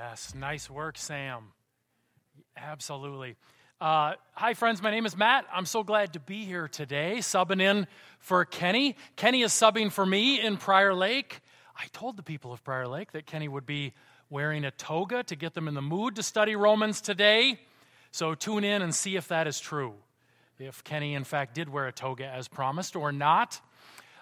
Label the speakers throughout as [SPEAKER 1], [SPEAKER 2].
[SPEAKER 1] Yes, nice work, Sam. Absolutely. Uh, hi, friends. My name is Matt. I'm so glad to be here today, subbing in for Kenny. Kenny is subbing for me in Prior Lake. I told the people of Prior Lake that Kenny would be wearing a toga to get them in the mood to study Romans today. So tune in and see if that is true. If Kenny, in fact, did wear a toga as promised or not.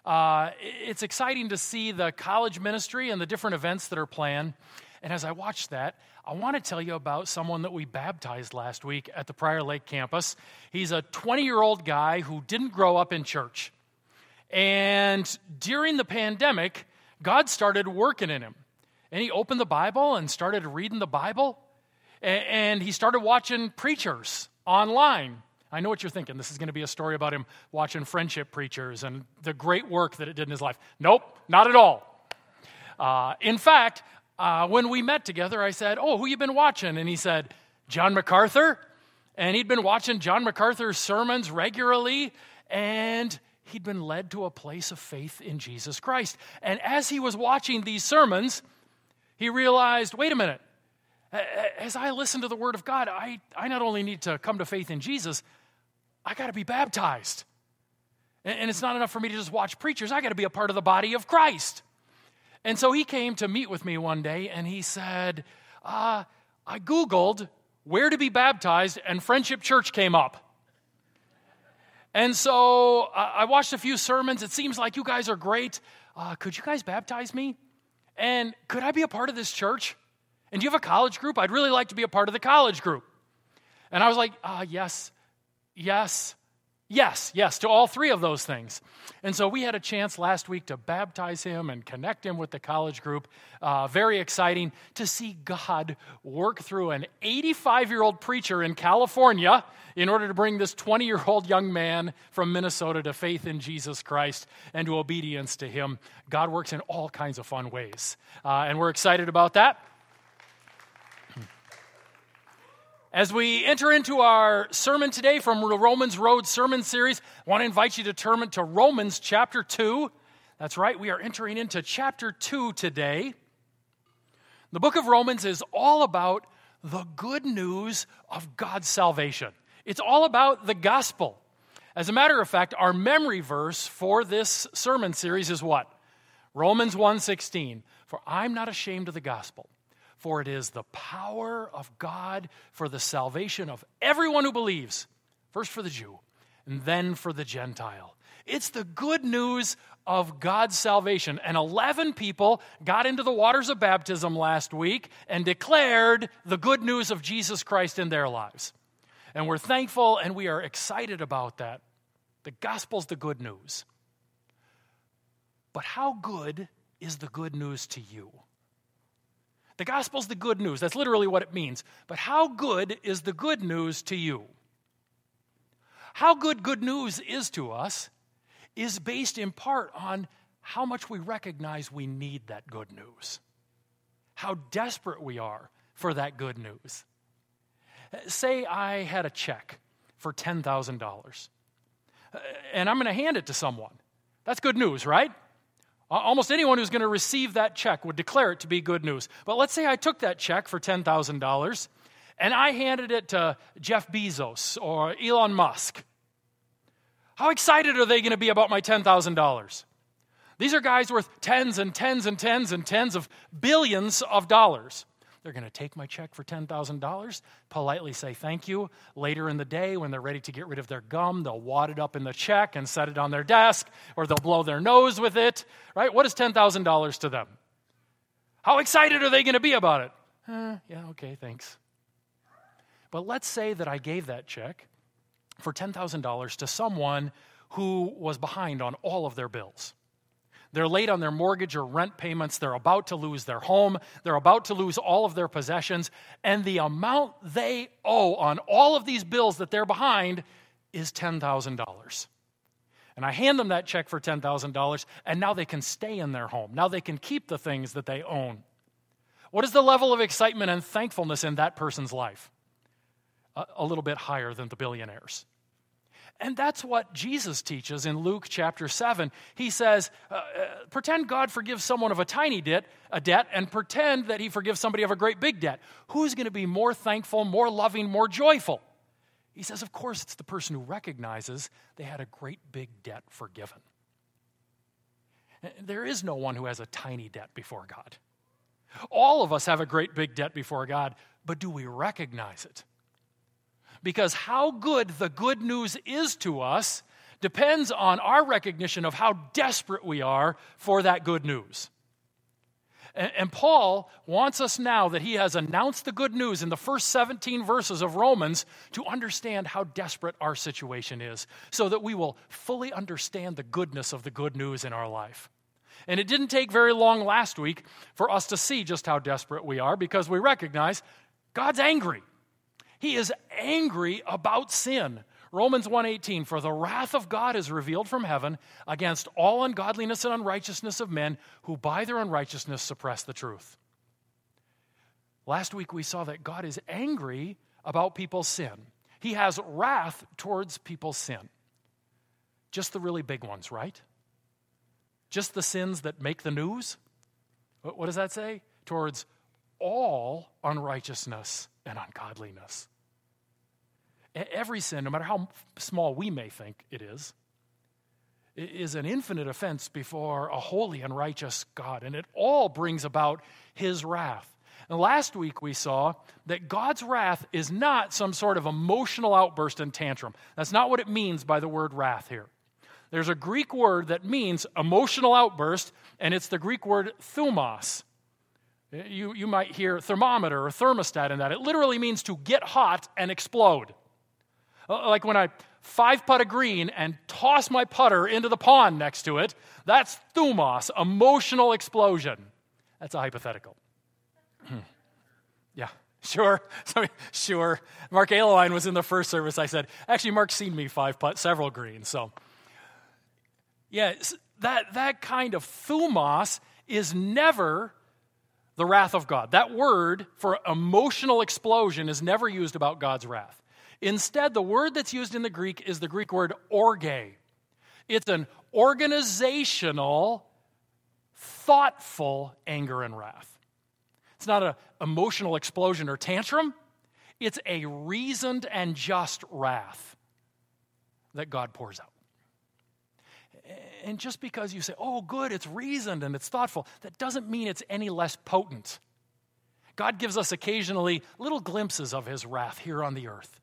[SPEAKER 1] Uh, it's exciting to see the college ministry and the different events that are planned. And as I watch that, I want to tell you about someone that we baptized last week at the Prior Lake campus. He's a 20 year old guy who didn't grow up in church. And during the pandemic, God started working in him. And he opened the Bible and started reading the Bible. And he started watching preachers online. I know what you're thinking. This is going to be a story about him watching friendship preachers and the great work that it did in his life. Nope, not at all. Uh, in fact, uh, when we met together, I said, Oh, who you been watching? And he said, John MacArthur. And he'd been watching John MacArthur's sermons regularly, and he'd been led to a place of faith in Jesus Christ. And as he was watching these sermons, he realized wait a minute, as I listen to the Word of God, I, I not only need to come to faith in Jesus, I got to be baptized. And it's not enough for me to just watch preachers, I got to be a part of the body of Christ. And so he came to meet with me one day and he said, uh, I Googled where to be baptized, and Friendship Church came up. And so I watched a few sermons. It seems like you guys are great. Uh, could you guys baptize me? And could I be a part of this church? And do you have a college group? I'd really like to be a part of the college group. And I was like, uh, yes, yes, Yes, yes, to all three of those things. And so we had a chance last week to baptize him and connect him with the college group. Uh, very exciting to see God work through an 85 year old preacher in California in order to bring this 20 year old young man from Minnesota to faith in Jesus Christ and to obedience to him. God works in all kinds of fun ways. Uh, and we're excited about that. As we enter into our sermon today from the Romans Road Sermon Series, I want to invite you to turn to Romans chapter 2. That's right, we are entering into chapter 2 today. The book of Romans is all about the good news of God's salvation. It's all about the gospel. As a matter of fact, our memory verse for this sermon series is what? Romans 1:16. For I'm not ashamed of the gospel for it is the power of God for the salvation of everyone who believes, first for the Jew, and then for the Gentile. It's the good news of God's salvation. And 11 people got into the waters of baptism last week and declared the good news of Jesus Christ in their lives. And we're thankful and we are excited about that. The gospel's the good news. But how good is the good news to you? The gospel's the good news. That's literally what it means. But how good is the good news to you? How good good news is to us is based in part on how much we recognize we need that good news, how desperate we are for that good news. Say I had a check for $10,000 uh, and I'm going to hand it to someone. That's good news, right? Almost anyone who's going to receive that check would declare it to be good news. But let's say I took that check for $10,000 and I handed it to Jeff Bezos or Elon Musk. How excited are they going to be about my $10,000? These are guys worth tens and tens and tens and tens of billions of dollars. They're going to take my check for $10,000, politely say thank you. Later in the day, when they're ready to get rid of their gum, they'll wad it up in the check and set it on their desk, or they'll blow their nose with it, right? What is $10,000 to them? How excited are they going to be about it? Eh, yeah, okay, thanks. But let's say that I gave that check for $10,000 to someone who was behind on all of their bills. They're late on their mortgage or rent payments. They're about to lose their home. They're about to lose all of their possessions. And the amount they owe on all of these bills that they're behind is $10,000. And I hand them that check for $10,000, and now they can stay in their home. Now they can keep the things that they own. What is the level of excitement and thankfulness in that person's life? A, little bit higher than the billionaires. And that's what Jesus teaches in Luke chapter 7. He says, uh, uh, pretend God forgives someone of a tiny debt, a debt, and pretend that he forgives somebody of a great big debt. Who's going to be more thankful, more loving, more joyful? He says, of course, it's the person who recognizes they had a great big debt forgiven. There is no one who has a tiny debt before God. All of us have a great big debt before God, but do we recognize it? Because how good the good news is to us depends on our recognition of how desperate we are for that good news. And, Paul wants us now that he has announced the good news in the first 17 verses of Romans to understand how desperate our situation is so that we will fully understand the goodness of the good news in our life. And it didn't take very long last week for us to see just how desperate we are because we recognize God's angry. He is angry about sin. Romans 1:18 For the wrath of God is revealed from heaven against all ungodliness and unrighteousness of men who by their unrighteousness suppress the truth. Last week we saw that God is angry about people's sin. He has wrath towards people's sin. Just the really big ones, right? Just the sins that make the news? What does that say? Towards all unrighteousness and ungodliness. Every sin, no matter how small we may think it is, is an infinite offense before a holy and righteous God, and it all brings about his wrath. And last week we saw that God's wrath is not some sort of emotional outburst and tantrum. That's not what it means by the word wrath here. There's a Greek word that means emotional outburst, and it's the Greek word thumos. You, you might hear thermometer or thermostat in that. It literally means to get hot and explode. Uh, like when I five putt a green and toss my putter into the pond next to it, that's thumos, emotional explosion. That's a hypothetical. Hmm. yeah, sure. sure. Mark Aleline was in the first service. I said, actually, Mark's seen me five putt several greens. So, yeah, that, that kind of thumos is never the wrath of God. That word for emotional explosion is never used about God's wrath. Instead, the word that's used in the Greek is the Greek word orge. It's an organizational, thoughtful anger and wrath. It's not an emotional explosion or tantrum, it's a reasoned and just wrath that God pours out. And just because you say, oh, good, it's reasoned and it's thoughtful, that doesn't mean it's any less potent. God gives us occasionally little glimpses of his wrath here on the earth.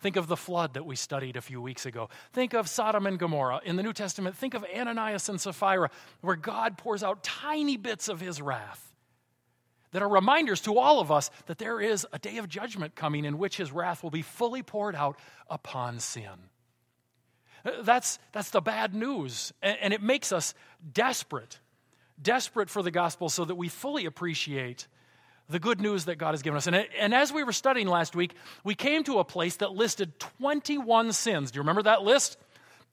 [SPEAKER 1] Think of the flood that we studied a few weeks ago. Think of Sodom and Gomorrah. In the New Testament, think of Ananias and Sapphira, where God pours out tiny bits of his wrath that are reminders to all of us that there is a day of judgment coming in which his wrath will be fully poured out upon sin. That's, that's the bad news. And, and it makes us desperate, desperate for the gospel so that we fully appreciate the good news that God has given us. And, and as we were studying last week, we came to a place that listed 21 sins. Do you remember that list?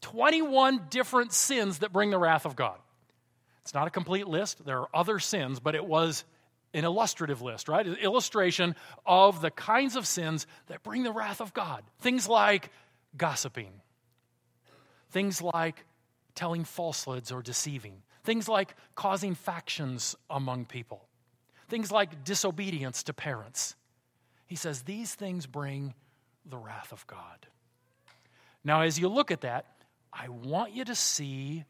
[SPEAKER 1] 21 different sins that bring the wrath of God. It's not a complete list, there are other sins, but it was an illustrative list, right? An illustration of the kinds of sins that bring the wrath of God. Things like gossiping, Things like telling falsehoods or deceiving. Things like causing factions among people. Things like disobedience to parents. He says these things bring the wrath of God. Now, as you look at that, I want you to see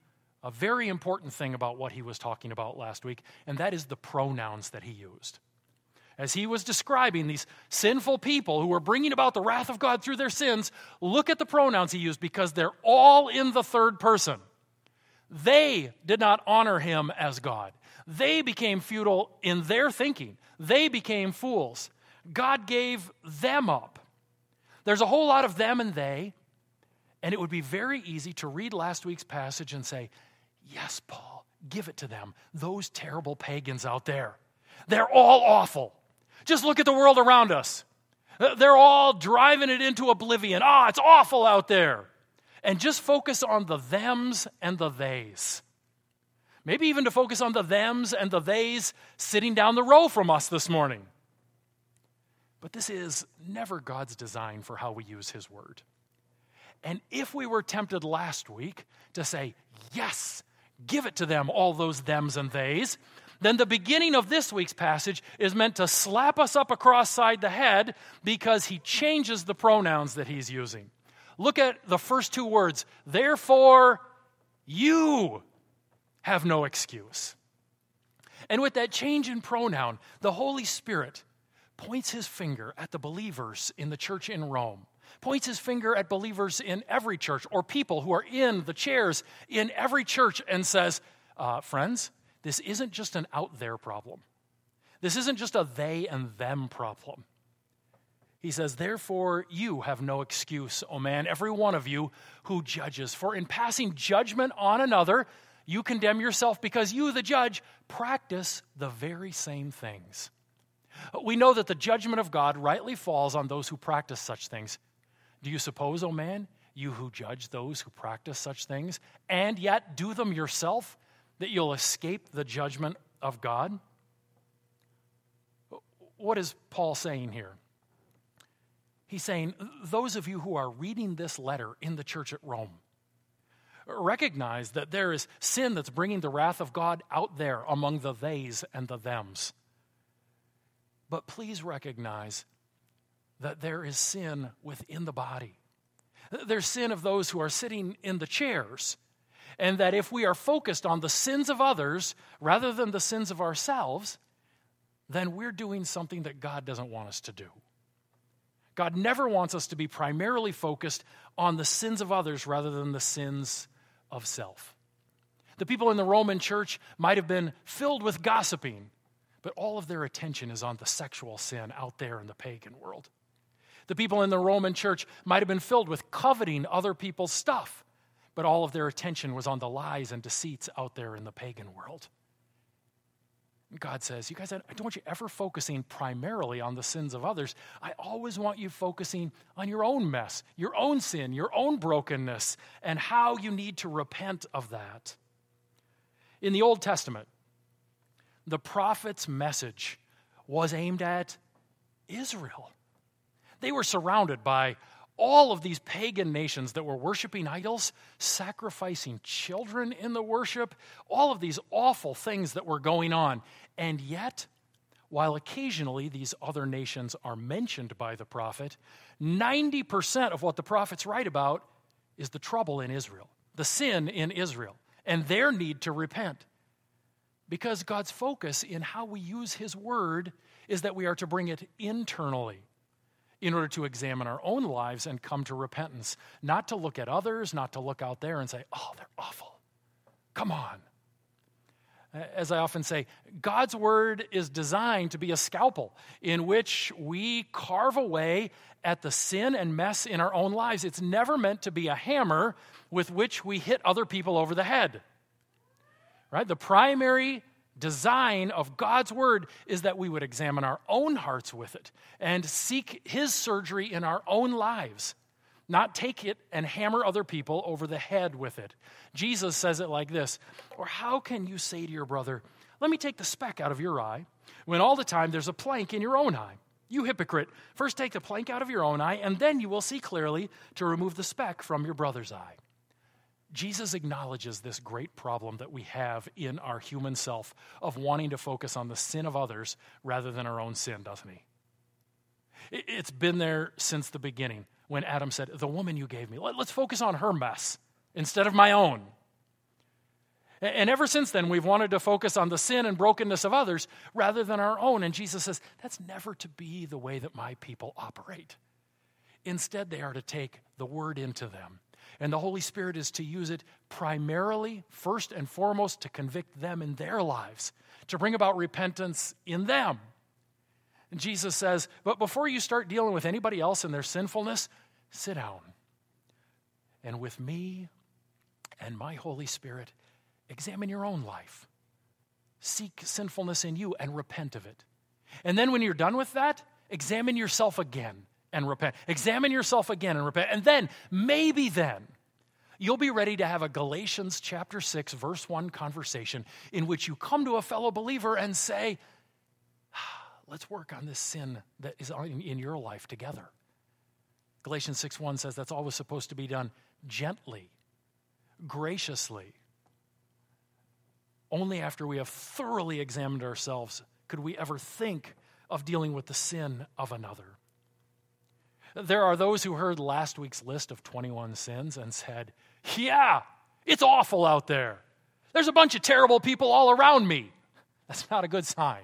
[SPEAKER 1] a very important thing about what he was talking about last week, and that is the pronouns that he used as he was describing these sinful people who were bringing about the wrath of God through their sins, look at the pronouns he used because they're all in the third person. They did not honor him as God. They became futile in their thinking. They became fools. God gave them up. There's a whole lot of them and they, and it would be very easy to read last week's passage and say, Yes, Paul, give it to them, those terrible pagans out there. They're all awful. Just look at the world around us. Uh, they're all driving it into oblivion. Ah, it's awful out there. And just focus on the thems and the theys. Maybe even to focus on the thems and the theys sitting down the row from us this morning. But this is never God's design for how we use His Word. And if we were tempted last week to say, yes, give it to them, all those thems and theys, then the beginning of this week's passage is meant to slap us up across side the head because he changes the pronouns that he's using. Look at the first two words. Therefore, you have no excuse. And with that change in pronoun, the Holy Spirit points his finger at the believers in the church in Rome, points his finger at believers in every church or people who are in the chairs in every church and says, uh, Friends, this isn't just an out there problem. This isn't just a they and them problem. He says, Therefore, you have no excuse, O man, every one of you who judges. For in passing judgment on another, you condemn yourself because you, the judge, practice the very same things. We know that the judgment of God rightly falls on those who practice such things. Do you suppose, O man, you who judge those who practice such things, and yet do them yourself, that you'll escape the judgment of God? What is Paul saying here? He's saying, those of you who are reading this letter in the church at Rome, recognize that there is sin that's bringing the wrath of God out there among the theys and the thems. But please recognize that there is sin within the body. There's sin of those who are sitting in the chairs. And that if we are focused on the sins of others rather than the sins of ourselves, then we're doing something that God doesn't want us to do. God never wants us to be primarily focused on the sins of others rather than the sins of self. The people in the Roman church might have been filled with gossiping but all of their attention is on the sexual sin out there in the pagan world. The people in the Roman church might have been filled with coveting other people's stuff, but all of their attention was on the lies and deceits out there in the pagan world. God says, You guys, I don't want you ever focusing primarily on the sins of others. I always want you focusing on your own mess, your own sin, your own brokenness, and how you need to repent of that. In the Old Testament, the prophet's message was aimed at Israel. They were surrounded by all of these pagan nations that were worshiping idols, sacrificing children in the worship, all of these awful things that were going on. And yet, while occasionally these other nations are mentioned by the prophet, 90% of what the prophets write about is the trouble in Israel, the sin in Israel, and their need to repent. Because God's focus in how we use His Word is that we are to bring it internally in order to examine our own lives and come to repentance. Not to look at others, not to look out there and say, oh, they're awful. Come on. As I often say, God's Word is designed to be a scalpel in which we carve away at the sin and mess in our own lives. It's never meant to be a hammer with which we hit other people over the head. Right? The primary design of God's word is that we would examine our own hearts with it and seek his surgery in our own lives, not take it and hammer other people over the head with it. Jesus says it like this Or how can you say to your brother, Let me take the speck out of your eye, when all the time there's a plank in your own eye? You hypocrite, first take the plank out of your own eye, and then you will see clearly to remove the speck from your brother's eye. Jesus acknowledges this great problem that we have in our human self of wanting to focus on the sin of others rather than our own sin, doesn't he? It's been there since the beginning when Adam said, The woman you gave me, let's focus on her mess instead of my own. And ever since then, we've wanted to focus on the sin and brokenness of others rather than our own. And Jesus says, That's never to be the way that my people operate. Instead, they are to take the word into them and the Holy Spirit is to use it primarily, first and foremost, to convict them in their lives, to bring about repentance in them. And Jesus says, But before you start dealing with anybody else and their sinfulness, sit down. And with me and my Holy Spirit, examine your own life. Seek sinfulness in you and repent of it. And then when you're done with that, examine yourself again and repent. Examine yourself again and repent. And then, maybe then, you'll be ready to have a Galatians chapter 6, verse 1 conversation in which you come to a fellow believer and say, ah, Let's work on this sin that is in your life together. Galatians 6 1 says that's always supposed to be done gently, graciously. Only after we have thoroughly examined ourselves could we ever think of dealing with the sin of another. There are those who heard last week's list of 21 sins and said, Yeah, it's awful out there. There's a bunch of terrible people all around me. That's not a good sign.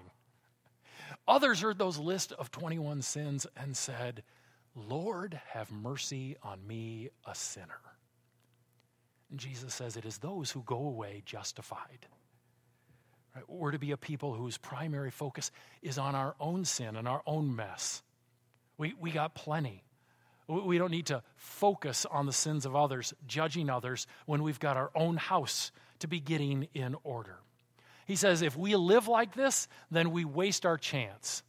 [SPEAKER 1] Others heard those list of 21 sins and said, Lord, have mercy on me, a sinner. And Jesus says it is those who go away justified. Right? We're to be a people whose primary focus is on our own sin and our own mess. We, we got plenty. We don't need to focus on the sins of others, judging others, when we've got our own house to be getting in order. He says if we live like this, then we waste our chance.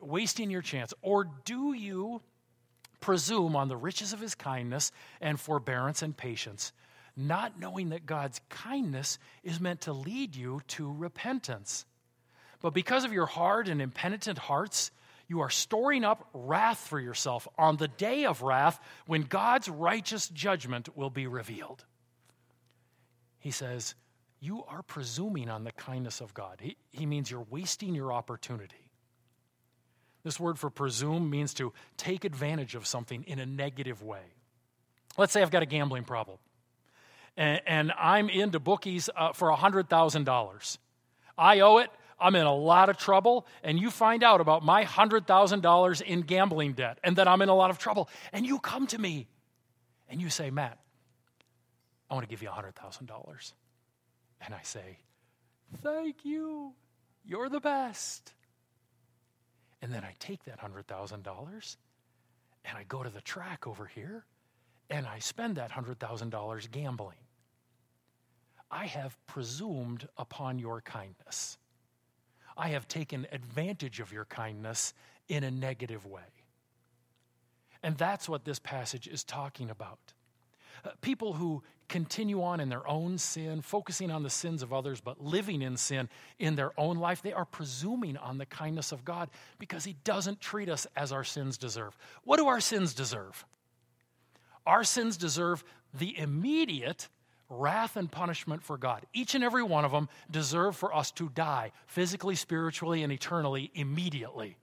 [SPEAKER 1] wasting your chance. Or do you presume on the riches of his kindness and forbearance and patience, not knowing that God's kindness is meant to lead you to repentance? But because of your hard and impenitent hearts, you are storing up wrath for yourself on the day of wrath when God's righteous judgment will be revealed. He says, you are presuming on the kindness of God. He, he means you're wasting your opportunity. This word for presume means to take advantage of something in a negative way. Let's say I've got a gambling problem and, I'm into bookies uh, for $100,000. I owe it. I'm in a lot of trouble, and you find out about my $100,000 in gambling debt, and that I'm in a lot of trouble, and you come to me and you say, Matt, I want to give you $100,000. And I say, Thank you. You're the best. And then I take that $100,000 and I go to the track over here and I spend that $100,000 gambling. I have presumed upon your kindness. I have taken advantage of your kindness in a negative way. And that's what this passage is talking about. Uh, people who continue on in their own sin, focusing on the sins of others, but living in sin in their own life, they are presuming on the kindness of God because He doesn't treat us as our sins deserve. What do our sins deserve? Our sins deserve the immediate wrath and punishment for God. Each and every one of them deserve for us to die physically, spiritually, and eternally immediately.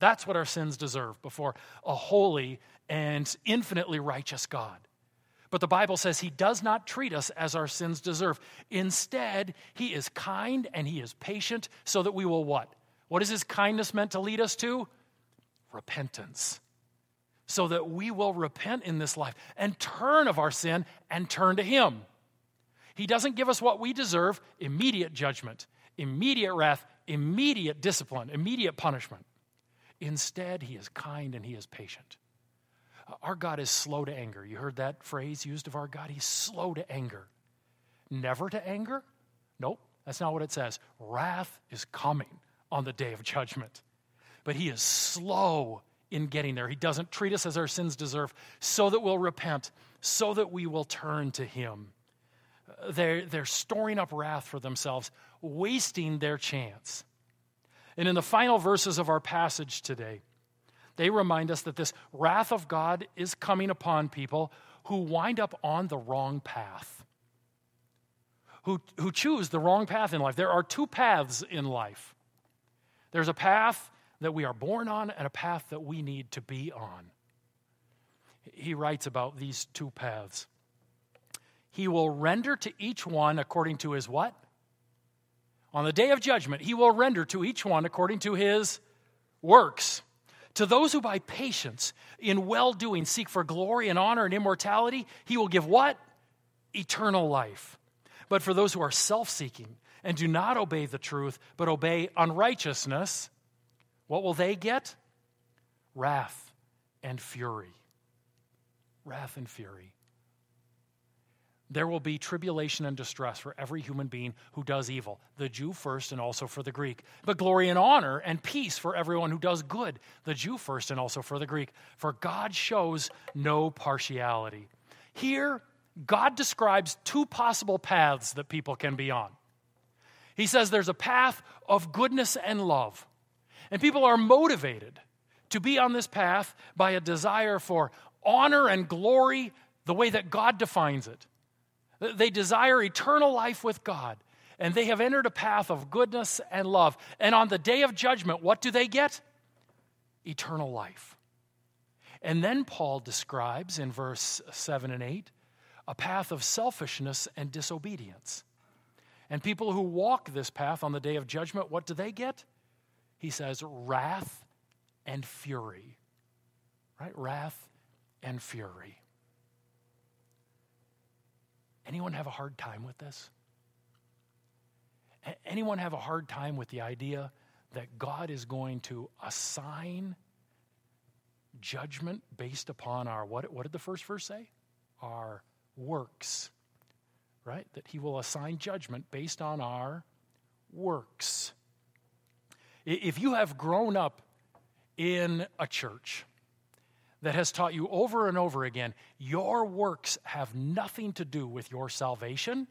[SPEAKER 1] That's what our sins deserve before a holy and infinitely righteous God. But the Bible says he does not treat us as our sins deserve. Instead, he is kind and he is patient so that we will what? What is his kindness meant to lead us to? Repentance. So that we will repent in this life and turn of our sin and turn to him. He doesn't give us what we deserve immediate judgment, immediate wrath, immediate discipline, immediate punishment. Instead, he is kind and he is patient. Our God is slow to anger. You heard that phrase used of our God? He's slow to anger. Never to anger? Nope, that's not what it says. Wrath is coming on the day of judgment. But he is slow in getting there. He doesn't treat us as our sins deserve, so that we'll repent, so that we will turn to him. They're, they're storing up wrath for themselves, wasting their chance. And in the final verses of our passage today, they remind us that this wrath of God is coming upon people who wind up on the wrong path, who, who choose the wrong path in life. There are two paths in life there's a path that we are born on and a path that we need to be on. He writes about these two paths. He will render to each one according to his what? On the day of judgment, he will render to each one according to his works. To those who by patience in well doing seek for glory and honor and immortality, he will give what? Eternal life. But for those who are self seeking and do not obey the truth, but obey unrighteousness, what will they get? Wrath and fury. Wrath and fury. There will be tribulation and distress for every human being who does evil, the Jew first and also for the Greek. But glory and honor and peace for everyone who does good, the Jew first and also for the Greek. For God shows no partiality. Here, God describes two possible paths that people can be on. He says there's a path of goodness and love, and people are motivated to be on this path by a desire for honor and glory the way that God defines it. They desire eternal life with God, and they have entered a path of goodness and love. And on the day of judgment, what do they get? Eternal life. And then Paul describes in verse 7 and 8 a path of selfishness and disobedience. And people who walk this path on the day of judgment, what do they get? He says, wrath and fury. Right? Wrath and fury. Anyone have a hard time with this? Anyone have a hard time with the idea that God is going to assign judgment based upon our, what, what did the first verse say? Our works, right? That He will assign judgment based on our works. If you have grown up in a church, that has taught you over and over again your works have nothing to do with your salvation,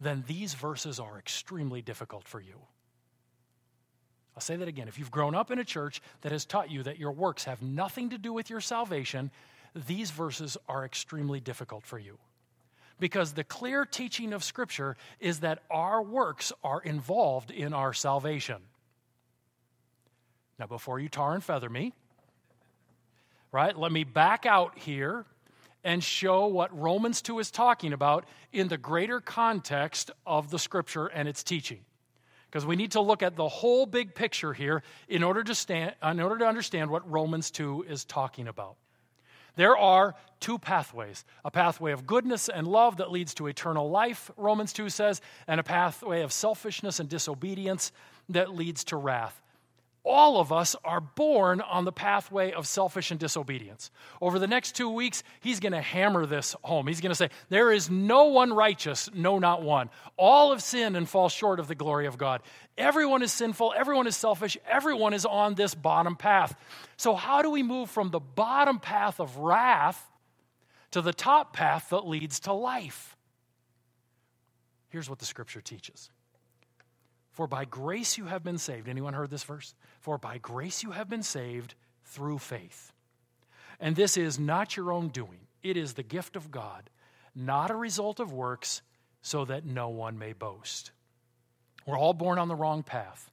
[SPEAKER 1] then these verses are extremely difficult for you. I'll say that again. If you've grown up in a church that has taught you that your works have nothing to do with your salvation, these verses are extremely difficult for you. Because the clear teaching of Scripture is that our works are involved in our salvation. Now, before you tar and feather me, right? Let me back out here and show what Romans 2 is talking about in the greater context of the scripture and its teaching. Because we need to look at the whole big picture here in order to, stand, in order to understand what Romans 2 is talking about. There are two pathways a pathway of goodness and love that leads to eternal life, Romans 2 says, and a pathway of selfishness and disobedience that leads to wrath all of us are born on the pathway of selfish and disobedience. Over the next two weeks, he's going to hammer this home. He's going to say, There is no one righteous, no, not one. All have sinned and fall short of the glory of God. Everyone is sinful, everyone is selfish, everyone is on this bottom path. So, how do we move from the bottom path of wrath to the top path that leads to life? Here's what the scripture teaches. For by grace you have been saved. Anyone heard this verse? For by grace you have been saved through faith. And this is not your own doing, it is the gift of God, not a result of works, so that no one may boast. We're all born on the wrong path.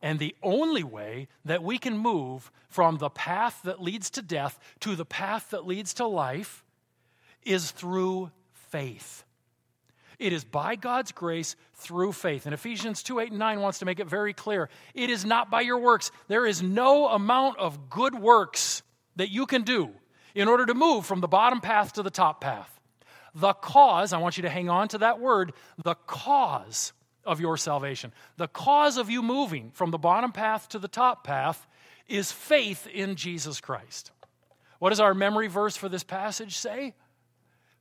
[SPEAKER 1] And the only way that we can move from the path that leads to death to the path that leads to life is through faith. It is by God's grace through faith. And Ephesians 2 8 and 9 wants to make it very clear. It is not by your works. There is no amount of good works that you can do in order to move from the bottom path to the top path. The cause, I want you to hang on to that word, the cause of your salvation, the cause of you moving from the bottom path to the top path is faith in Jesus Christ. What does our memory verse for this passage say?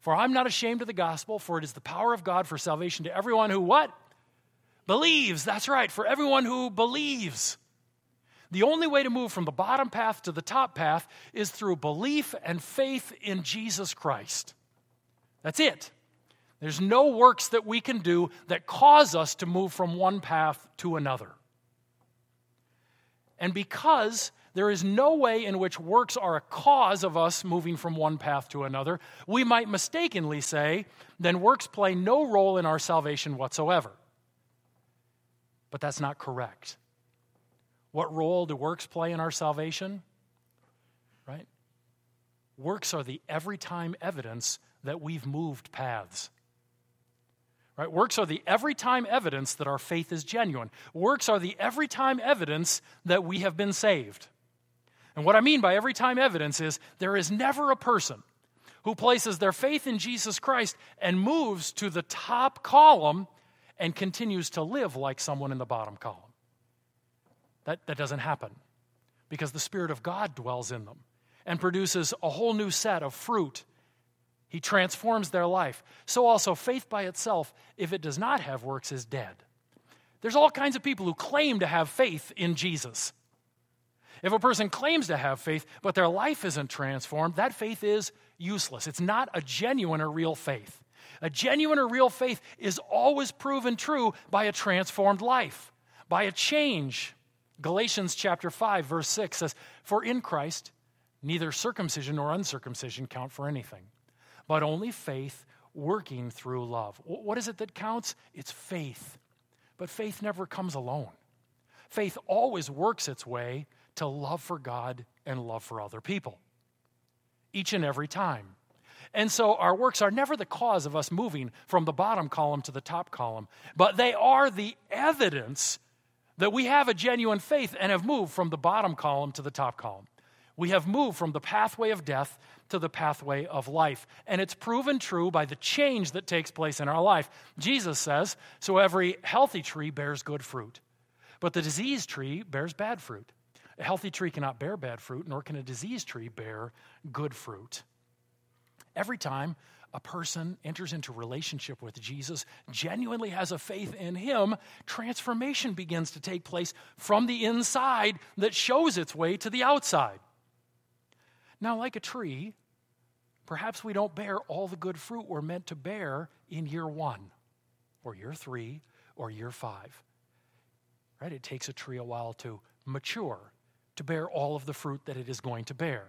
[SPEAKER 1] For I'm not ashamed of the gospel, for it is the power of God for salvation to everyone who what? Believes. That's right, for everyone who believes. The only way to move from the bottom path to the top path is through belief and faith in Jesus Christ. That's it. There's no works that we can do that cause us to move from one path to another. And because there is no way in which works are a cause of us moving from one path to another. We might mistakenly say, then works play no role in our salvation whatsoever. But that's not correct. What role do works play in our salvation? Right? Works are the every time evidence that we've moved paths. Right? Works are the every time evidence that our faith is genuine. Works are the every time evidence that we have been saved. And what I mean by every time evidence is there is never a person who places their faith in Jesus Christ and moves to the top column and continues to live like someone in the bottom column. That, that doesn't happen because the Spirit of God dwells in them and produces a whole new set of fruit. He transforms their life. So, also, faith by itself, if it does not have works, is dead. There's all kinds of people who claim to have faith in Jesus. If a person claims to have faith, but their life isn't transformed, that faith is useless. It's not a genuine or real faith. A genuine or real faith is always proven true by a transformed life, by a change Galatians chapter 5 verse 6 says, "For in Christ neither circumcision nor uncircumcision count for anything, but only faith working through love." What is it that counts? It's faith. But faith never comes alone. Faith always works its way to love for God and love for other people. Each and every time. And so our works are never the cause of us moving from the bottom column to the top column, but they are the evidence that we have a genuine faith and have moved from the bottom column to the top column. We have moved from the pathway of death to the pathway of life. And it's proven true by the change that takes place in our life. Jesus says, So every healthy tree bears good fruit, but the diseased tree bears bad fruit. A healthy tree cannot bear bad fruit, nor can a diseased tree bear good fruit. Every time a person enters into relationship with Jesus, genuinely has a faith in him, transformation begins to take place from the inside that shows its way to the outside. Now, like a tree, perhaps we don't bear all the good fruit we're meant to bear in year one, or year three, or year five. Right? It takes a tree a while to mature, to bear all of the fruit that it is going to bear.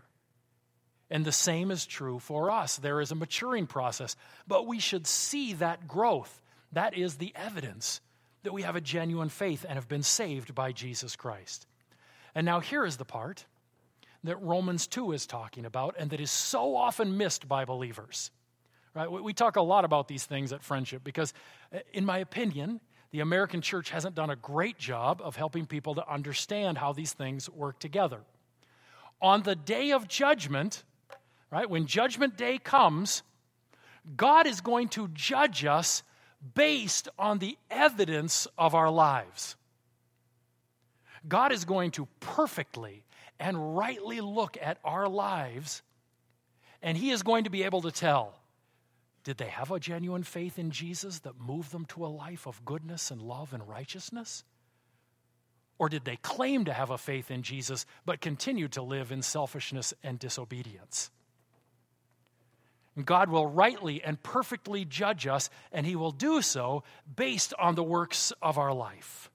[SPEAKER 1] And the same is true for us. There is a maturing process, but we should see that growth. That is the evidence that we have a genuine faith and have been saved by Jesus Christ. And now, here is the part that Romans 2 is talking about and that is so often missed by believers. Right? We talk a lot about these things at Friendship because, uh, in my opinion, the American church hasn't done a great job of helping people to understand how these things work together. On the day of judgment, right? When judgment day comes, God is going to judge us based on the evidence of our lives. God is going to perfectly and rightly look at our lives, and He is going to be able to tell did they have a genuine faith in Jesus that moved them to a life of goodness and love and righteousness? Or did they claim to have a faith in Jesus but continue to live in selfishness and disobedience? God will rightly and perfectly judge us, and He will do so based on the works of our life.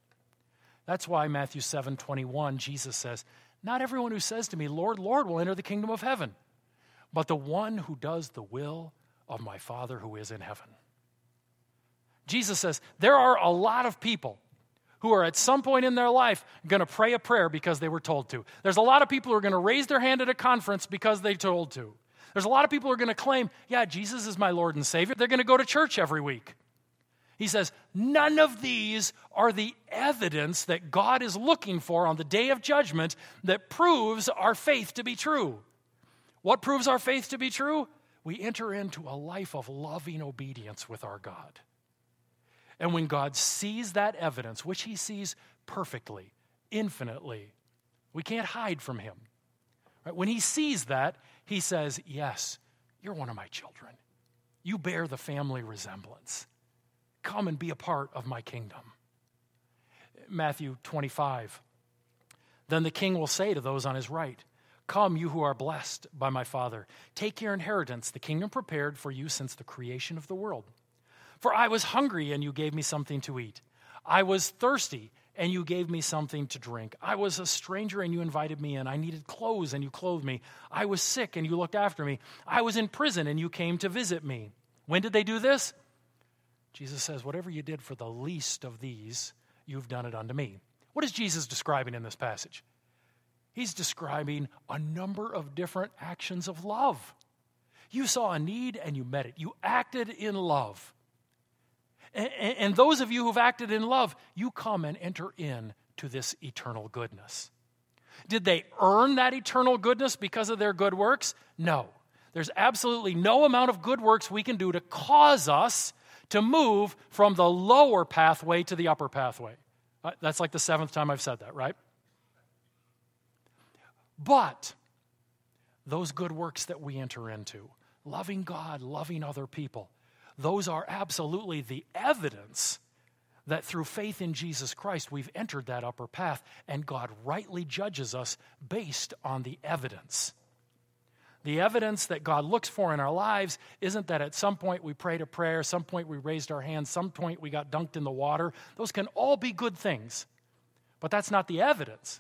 [SPEAKER 1] That's why Matthew 7 21, Jesus says, Not everyone who says to me, Lord, Lord, will enter the kingdom of heaven, but the one who does the will of my Father who is in heaven. Jesus says, There are a lot of people who are at some point in their life going to pray a prayer because they were told to. There's a lot of people who are going to raise their hand at a conference because they told to. There's a lot of people who are going to claim, yeah, Jesus is my Lord and Savior. They're going to go to church every week. He says, none of these are the evidence that God is looking for on the day of judgment that proves our faith to be true. What proves our faith to be true? We enter into a life of loving obedience with our God. And when God sees that evidence, which he sees perfectly, infinitely, we can't hide from him. Right? When he sees that, he says, Yes, you're one of my children. You bear the family resemblance. Come and be a part of my kingdom. Matthew 25. Then the king will say to those on his right, Come, you who are blessed by my Father, take your inheritance, the kingdom prepared for you since the creation of the world. For I was hungry, and you gave me something to eat. I was thirsty, and you gave me something to drink. I was a stranger and you invited me in. I needed clothes and you clothed me. I was sick and you looked after me. I was in prison and you came to visit me. When did they do this? Jesus says, Whatever you did for the least of these, you've done it unto me. What is Jesus describing in this passage? He's describing a number of different actions of love. You saw a need and you met it. You acted in love. And, those of you who've acted in love, you come and enter in to this eternal goodness. Did they earn that eternal goodness because of their good works? No. There's absolutely no amount of good works we can do to cause us to move from the lower pathway to the upper pathway. Uh, that's like the seventh time I've said that, right? But those good works that we enter into, loving God, loving other people, those are absolutely the evidence that through faith in Jesus Christ, we've entered that upper path, and God rightly judges us based on the evidence. The evidence that God looks for in our lives isn't that at some point we prayed a prayer, some point we raised our hands, some point we got dunked in the water. Those can all be good things. But that's not the evidence.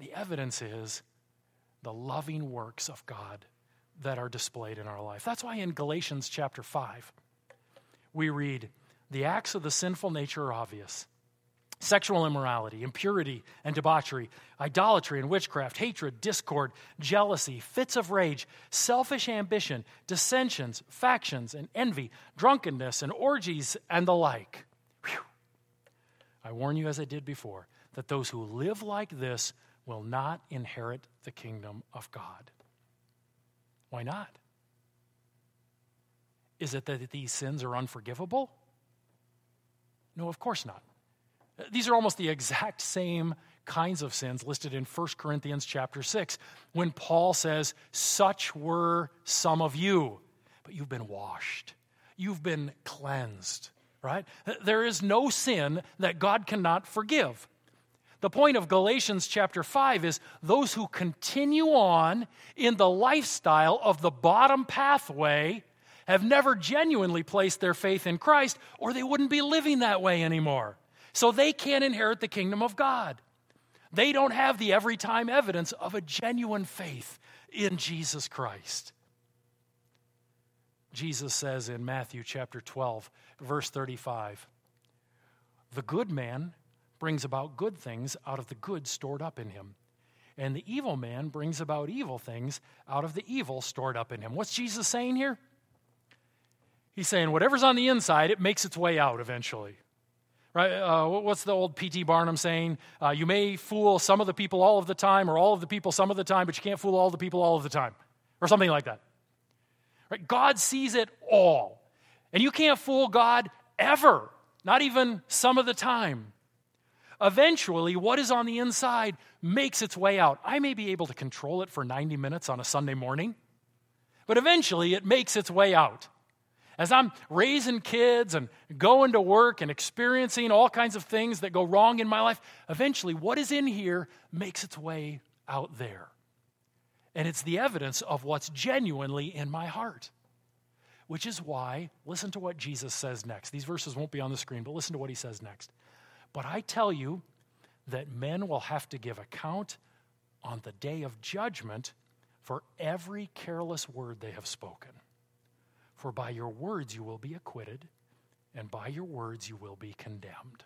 [SPEAKER 1] The evidence is the loving works of God that are displayed in our life. That's why in Galatians chapter 5, we read, The acts of the sinful nature are obvious sexual immorality, impurity and debauchery, idolatry and witchcraft, hatred, discord, jealousy, fits of rage, selfish ambition, dissensions, factions, and envy, drunkenness, and orgies, and the like. Whew. I warn you, as I did before, that those who live like this will not inherit the kingdom of God. Why not? Is it that these sins are unforgivable? No, of course not. These are almost the exact same kinds of sins listed in 1 Corinthians chapter 6 when Paul says, Such were some of you, but you've been washed, you've been cleansed, right? There is no sin that God cannot forgive. The point of Galatians chapter 5 is those who continue on in the lifestyle of the bottom pathway have never genuinely placed their faith in Christ, or they wouldn't be living that way anymore. So they can't inherit the kingdom of God. They don't have the every time evidence of a genuine faith in Jesus Christ. Jesus says in Matthew chapter 12, verse 35, The good man brings about good things out of the good stored up in him. And the evil man brings about evil things out of the evil stored up in him. What's Jesus saying here? He's saying whatever's on the inside, it makes its way out eventually. Right? Uh, what's the old P.T. Barnum saying? Uh, you may fool some of the people all of the time, or all of the people some of the time, but you can't fool all the people all of the time, or something like that. Right? God sees it all. And you can't fool God ever, not even some of the time. Eventually, what is on the inside makes its way out. I may be able to control it for 90 minutes on a Sunday morning, but eventually it makes its way out. As I'm raising kids and going to work and experiencing all kinds of things that go wrong in my life, eventually what is in here makes its way out there. And it's the evidence of what's genuinely in my heart. Which is why, listen to what Jesus says next. These verses won't be on the screen, but listen to what he says next. But I tell you that men will have to give account on the day of judgment for every careless word they have spoken. For by your words you will be acquitted, and by your words you will be condemned.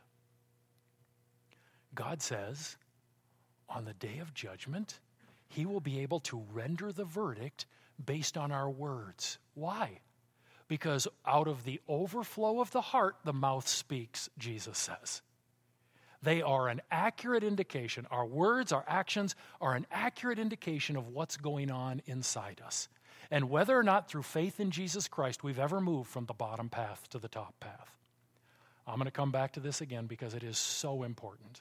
[SPEAKER 1] God says, on the day of judgment, he will be able to render the verdict based on our words. Why? Because out of the overflow of the heart, the mouth speaks, Jesus says. They are an accurate indication. Our words, our actions are an accurate indication of what's going on inside us and whether or not through faith in Jesus Christ we've ever moved from the bottom path to the top path. I'm going to come back to this again because it is so important.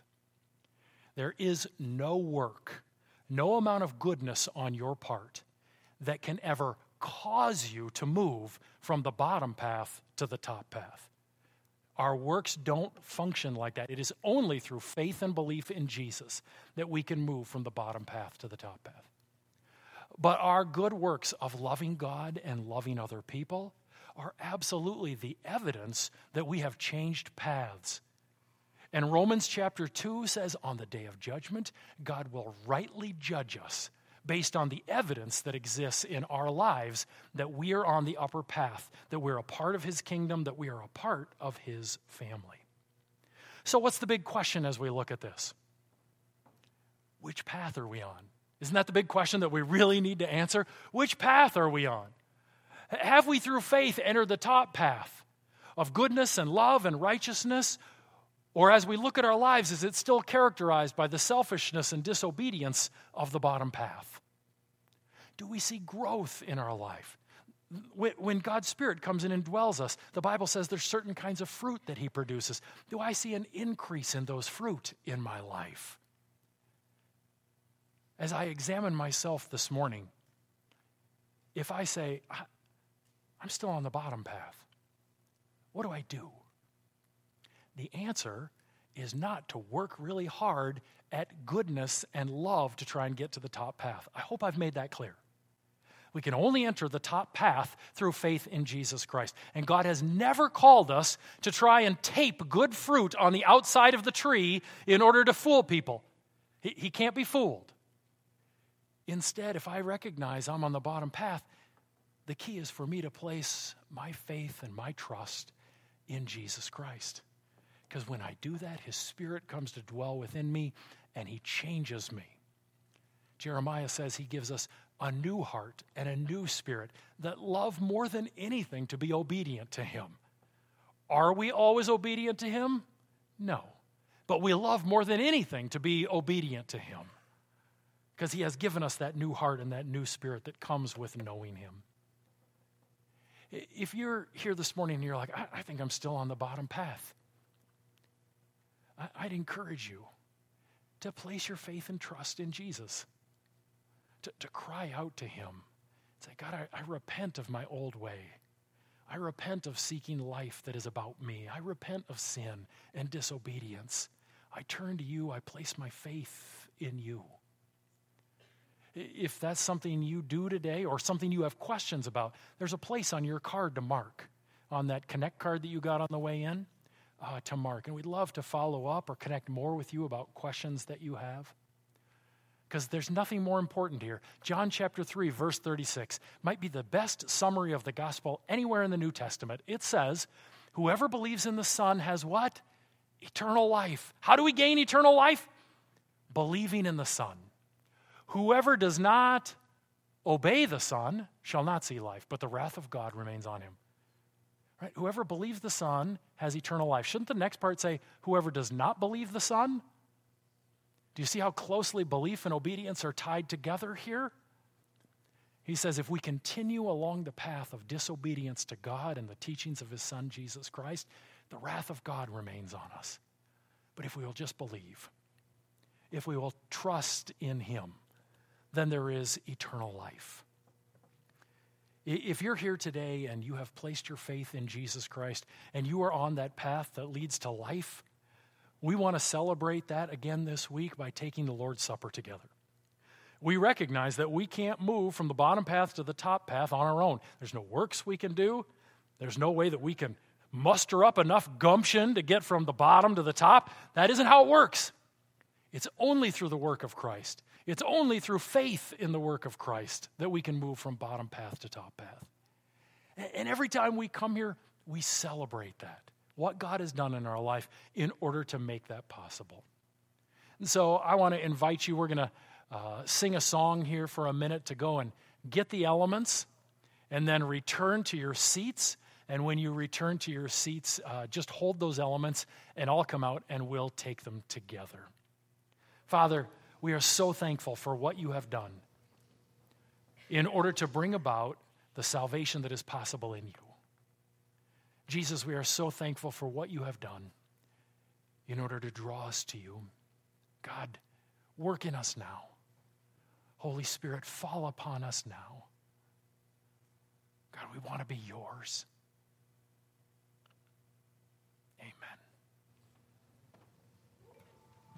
[SPEAKER 1] There is no work, no amount of goodness on your part that can ever cause you to move from the bottom path to the top path. Our works don't function like that. It is only through faith and belief in Jesus that we can move from the bottom path to the top path. But our good works of loving God and loving other people are absolutely the evidence that we have changed paths. And Romans chapter 2 says, On the day of judgment, God will rightly judge us based on the evidence that exists in our lives that we are on the upper path, that we're a part of His kingdom, that we are a part of His family. So, what's the big question as we look at this? Which path are we on? Isn't that the big question that we really need to answer? Which path are we on? Have we, through faith, entered the top path of goodness and love and righteousness? Or as we look at our lives, is it still characterized by the selfishness and disobedience of the bottom path? Do we see growth in our life? When God's Spirit comes in and dwells us, the Bible says there's certain kinds of fruit that He produces. Do I see an increase in those fruit in my life? as I examine myself this morning, if I say, I'm still on the bottom path, what do I do? The answer is not to work really hard at goodness and love to try and get to the top path. I hope I've made that clear. We can only enter the top path through faith in Jesus Christ. And God has never called us to try and tape good fruit on the outside of the tree in order to fool people. He, he can't be fooled. Instead, if I recognize I'm on the bottom path, the key is for me to place my faith and my trust in Jesus Christ. Because when I do that, His Spirit comes to dwell within me and He changes me. Jeremiah says He gives us a new heart and a new spirit that love more than anything to be obedient to Him. Are we always obedient to Him? No. But we love more than anything to be obedient to Him because He has given us that new heart and that new spirit that comes with knowing Him. If you're here this morning and you're like, I, I think I'm still on the bottom path, I'd encourage you to place your faith and trust in Jesus, to, to cry out to Him. Say, God, I, I repent of my old way. I repent of seeking life that is about me. I repent of sin and disobedience. I turn to you. I place my faith in you. If that's something you do today or something you have questions about, there's a place on your card to mark, on that Connect card that you got on the way in, uh, to mark. And we'd love to follow up or connect more with you about questions that you have. Because there's nothing more important here. John chapter 3, verse 36 might be the best summary of the gospel anywhere in the New Testament. It says, Whoever believes in the Son has what? Eternal life. How do we gain eternal life? Believing in the Son. Whoever does not obey the Son shall not see life, but the wrath of God remains on him. Right? Whoever believes the Son has eternal life. Shouldn't the next part say, whoever does not believe the Son? Do you see how closely belief and obedience are tied together here? He says, if we continue along the path of disobedience to God and the teachings of His Son, Jesus Christ, the wrath of God remains on us. But if we will just believe, if we will trust in Him, then there is eternal life. If you're here today and you have placed your faith in Jesus Christ and you are on that path that leads to life, we want to celebrate that again this week by taking the Lord's Supper together. We recognize that we can't move from the bottom path to the top path on our own. There's no works we can do, there's no way that we can muster up enough gumption to get from the bottom to the top. That isn't how it works. It's only through the work of Christ. It's only through faith in the work of Christ that we can move from bottom path to top path. And every time we come here, we celebrate that, what God has done in our life in order to make that possible. And so I want to invite you, we're going to uh, sing a song here for a minute to go and get the elements and then return to your seats. And when you return to your seats, uh, just hold those elements and I'll come out and we'll take them together. Father, we are so thankful for what you have done in order to bring about the salvation that is possible in you. Jesus, we are so thankful for what you have done in order to draw us to you. God, work in us now. Holy Spirit, fall upon us now. God, we want to be yours.